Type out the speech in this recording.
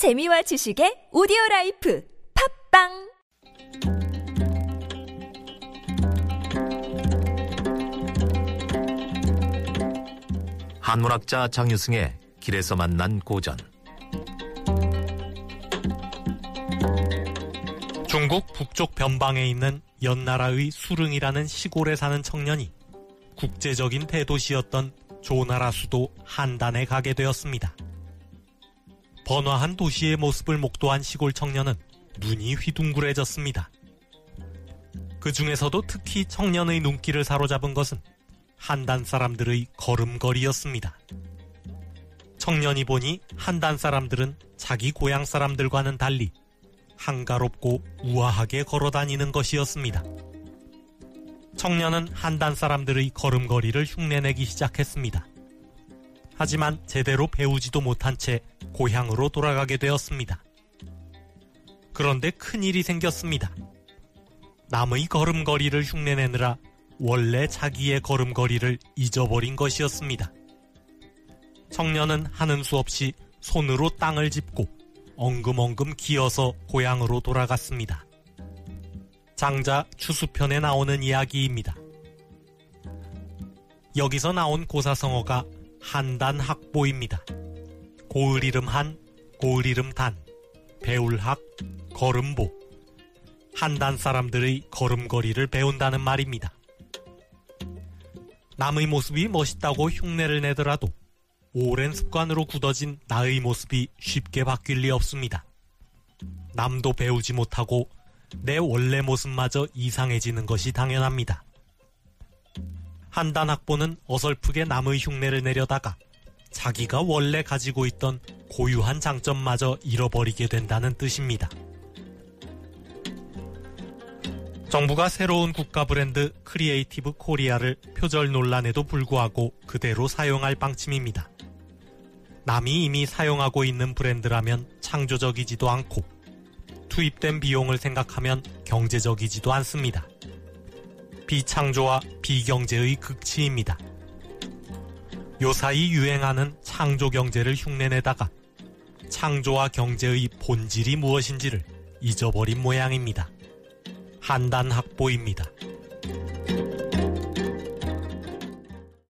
재미와 지식의 오디오 life 팟빵 한문학자 장유승의 길에서 만난 고전 중국 북쪽 변방에 있는 연나라의 수릉이라는 시골에 사는 청년이 국제적인 대도시였던 조나라 수도 한단에 가게 되었습니다. 번화한 도시의 모습을 목도한 시골 청년은 눈이 휘둥그레졌습니다. 그 중에서도 특히 청년의 눈길을 사로잡은 것은 한단 사람들의 걸음걸이였습니다. 청년이 보니 한단 사람들은 자기 고향 사람들과는 달리 한가롭고 우아하게 걸어 다니는 것이었습니다. 청년은 한단 사람들의 걸음걸이를 흉내내기 시작했습니다. 하지만 제대로 배우지도 못한 채 고향으로 돌아가게 되었습니다. 그런데 큰일이 생겼습니다. 남의 걸음걸이를 흉내내느라 원래 자기의 걸음걸이를 잊어버린 것이었습니다. 청년은 하는 수 없이 손으로 땅을 짚고 엉금엉금 기어서 고향으로 돌아갔습니다. 장자 추수편에 나오는 이야기입니다. 여기서 나온 고사성어가 한단학보입니다. 고을 이름 한, 고을 이름 단, 배울학, 걸음보. 한단 사람들의 걸음걸이를 배운다는 말입니다. 남의 모습이 멋있다고 흉내를 내더라도 오랜 습관으로 굳어진 나의 모습이 쉽게 바뀔 리 없습니다. 남도 배우지 못하고 내 원래 모습마저 이상해지는 것이 당연합니다. 한단 학보는 어설프게 남의 흉내를 내려다가 자기가 원래 가지고 있던 고유한 장점마저 잃어버리게 된다는 뜻입니다. 정부가 새로운 국가 브랜드 Creative Korea를 표절 논란에도 불구하고 그대로 사용할 방침입니다. 남이 이미 사용하고 있는 브랜드라면 창조적이지도 않고 투입된 비용을 생각하면 경제적이지도 않습니다. 비창조와 비경제의 극치입니다. 요사이 유행하는 창조 경제를 흉내내다가 창조와 경제의 본질이 무엇인지를 잊어버린 모양입니다. 한단 학보입니다.